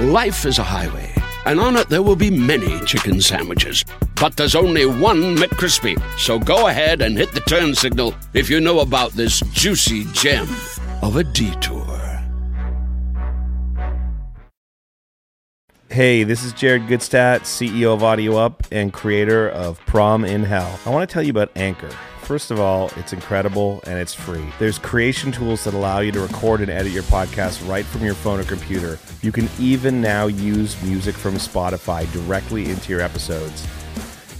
Life is a highway, and on it there will be many chicken sandwiches. But there's only one McCrispy. So go ahead and hit the turn signal if you know about this juicy gem of a detour. Hey, this is Jared Gutstadt, CEO of Audio Up and creator of Prom in Hell. I want to tell you about Anchor. First of all, it's incredible and it's free. There's creation tools that allow you to record and edit your podcast right from your phone or computer. You can even now use music from Spotify directly into your episodes.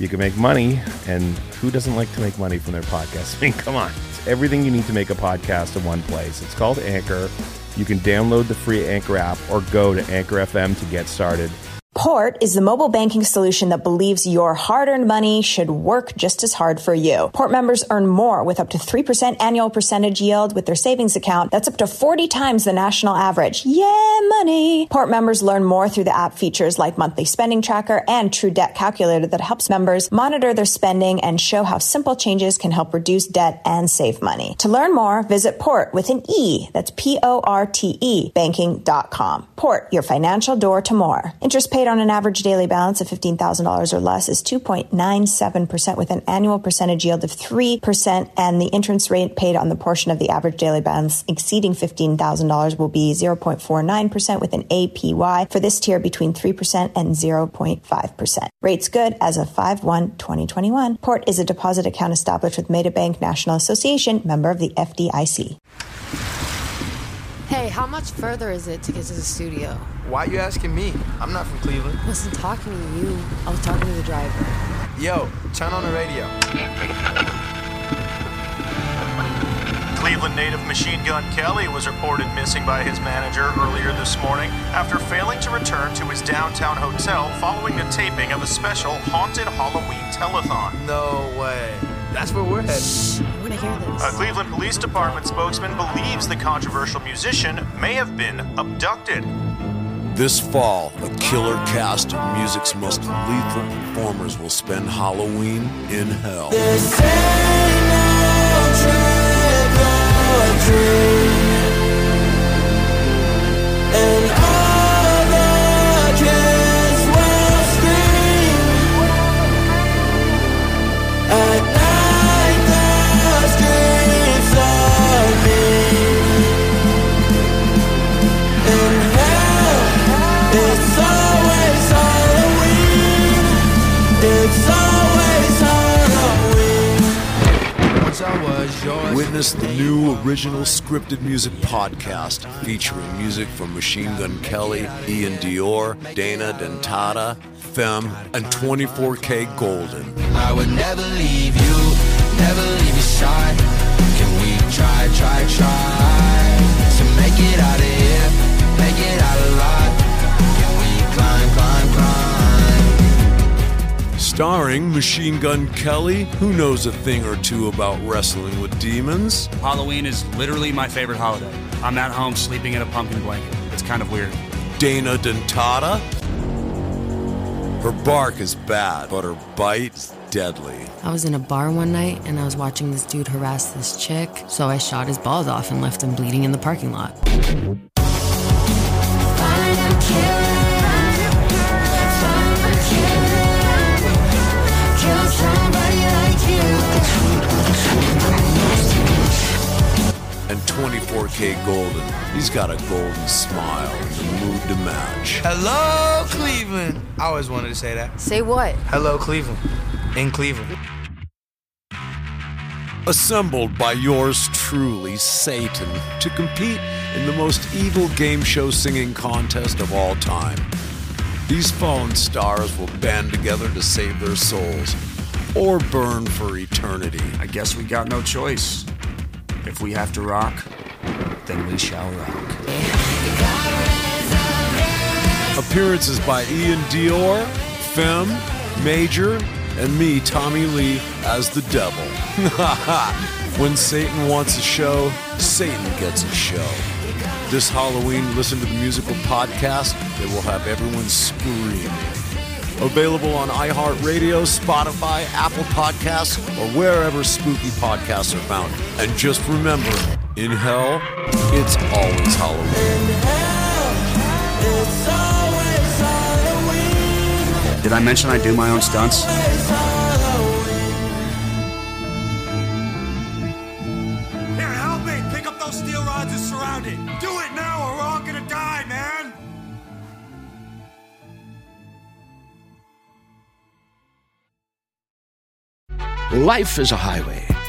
You can make money, and who doesn't like to make money from their podcast? I mean, come on. It's everything you need to make a podcast in one place. It's called Anchor. You can download the free Anchor app or go to Anchor FM to get started. Porte is the mobile banking solution that believes your hard earned money should work just as hard for you. Porte members earn more with up to 3% annual percentage yield with their savings account. That's up to 40 times the national average. Yeah, money. Porte members learn more through the app features like monthly spending tracker and true debt calculator that helps members monitor their spending and show how simple changes can help reduce debt and save money. To learn more, visit Porte with an E. That's P O R T E banking.com. Porte, your financial door to more. Interest paid on an average daily balance of $15,000 or less is 2.97% with an annual percentage yield of 3%, and the interest rate paid on the portion of the average daily balance exceeding $15,000 will be 0.49% with an APY for this tier between 3% and 0.5%. Rates good as of 5-1-2021. Porte is a deposit account established with MetaBank National Association, member of the FDIC. Hey, how much further is it to get to the studio? Why you asking me? I'm not from Cleveland. I wasn't talking to you. I was talking to the driver. Yo, turn on the radio. Cleveland native Machine Gun Kelly was reported missing by his manager earlier this morning after failing to return to his downtown hotel following the taping of a special haunted Halloween telethon. No way. That's where we're headed. I want to hear this. A Cleveland Police Department spokesman believes the controversial musician may have been abducted. This fall, a killer cast of music's most lethal performers will spend Halloween in hell. Witness the new original scripted music podcast featuring music from Machine Gun Kelly, iann dior, Dana Dentata, phem, and 24kGoldn. I would never leave you, never leave you side. Can we try Starring Machine Gun Kelly, who knows a thing or two about wrestling with demons, Halloween is literally my favorite holiday. I'm at home sleeping in a pumpkin blanket. It's kind of weird. Dana Dentata. Her bark is bad, but her bite is deadly. I was in a bar one night and I was watching this dude harass this chick, so I shot his balls off and left him bleeding in the parking lot. And 24kGoldn. He's got a golden smile and the mood to match. Hello, Cleveland. I always wanted to say that. Say what? Hello, Cleveland. In Cleveland. Assembled by yours truly, Satan, to compete in the most evil game show singing contest of all time. These fallen stars will band together to save their souls or burn for eternity. I guess we got no choice. If we have to rock, then we shall rock. Appearances by iann dior, phem, Major, and me, Tommy Lee, as the devil. when Satan wants a show, Satan gets a show. This Halloween, listen to the musical podcast that will have everyone screaming. Available on iHeartRadio, Spotify, Apple Podcasts, or wherever spooky podcasts are found. And just remember, in hell, it's always Halloween. It's always I mention I do my own stunts? Here, help me! Pick up those steel rods and surround it! Do it now or we're all gonna die, man! Life is a highway,